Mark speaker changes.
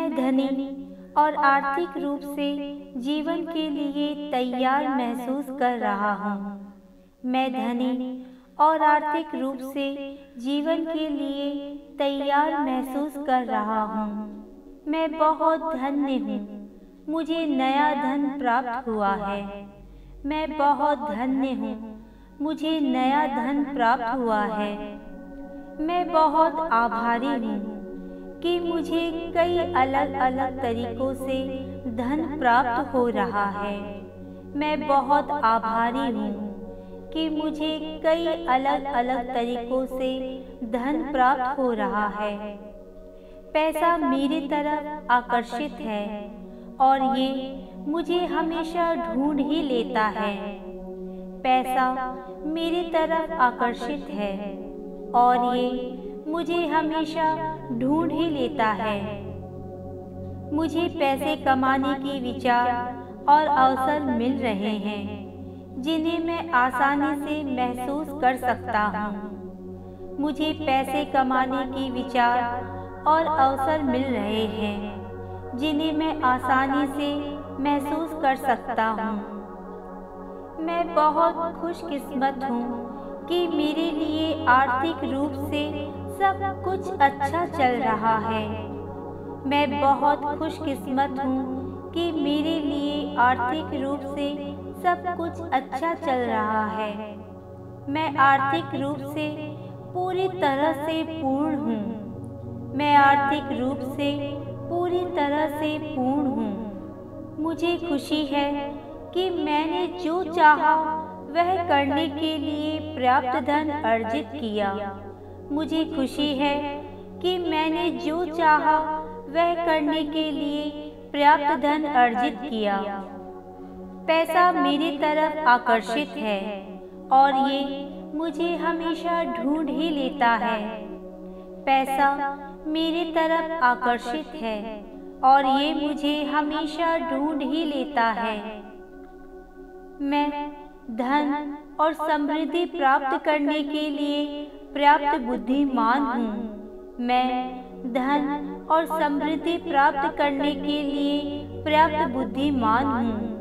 Speaker 1: मैं धनी और आर्थिक रूप से जीवन के लिए तैयार महसूस कर रहा हूँ। मैं धनी और आर्थिक रूप से जीवन के लिए तैयार महसूस कर रहा हूँ। मैं बहुत धन्य हूँ। मुझे नया धन प्राप्त हुआ है। मैं बहुत धन्य हूँ। मुझे नया धन प्राप्त हुआ है। मैं बहुत आभारी हूँ। कि मुझे कई अलग अलग तरीकों से धन प्राप्त हो रहा है। मैं बहुत आभारी हूँ कि मुझे कई अलग अलग तरीकों से धन प्राप्त हो रहा है। पैसा मेरी तरफ़ आकर्षित है और ये मुझे हमेशा ढूंढ ही लेता है। पैसा मेरी तरफ़ आकर्षित है और ये मुझे हमेशा ढूंढ ही लेता है। मुझे पैसे कमाने के विचार और अवसर मिल रहे हैं, जिन्हें मैं आसानी से महसूस कर सकता हूँ। मुझे पैसे कमाने के विचार और अवसर मिल रहे हैं, जिन्हें मैं आसानी से महसूस कर सकता हूँ। मैं बहुत खुशकिस्मत हूँ कि मेरे लिए आर्थिक रूप से सब कुछ अच्छा चल रहा है। मैं बहुत खुशकिस्मत हूँ कि मेरे लिए आर्थिक रूप से सब कुछ अच्छा चल रहा है। मैं आर्थिक रूप से पूरी तरह से पूर्ण हूँ। मैं आर्थिक रूप से पूरी तरह से पूर्ण हूँ। मुझे खुशी है कि मैंने जो चाहा वह करने के लिए पर्याप्त धन अर्जित किया। मुझे खुशी है कि मैंने जो चाहा, वह करने के लिए पर्याप्त धन अर्जित किया। पैसा मेरी तरफ़ आकर्षित है और ये मुझे हमेशा ढूंढ ही लेता है। पैसा मेरी तरफ़ आकर्षित है और ये मुझे हमेशा ढूंढ ही लेता है। मैं धन और समृद्धि प्राप्त करने के लिए पर्याप्त बुद्धिमान हूँ। मैं धन और समृद्धि प्राप्त करने के लिए पर्याप्त बुद्धिमान हूँ।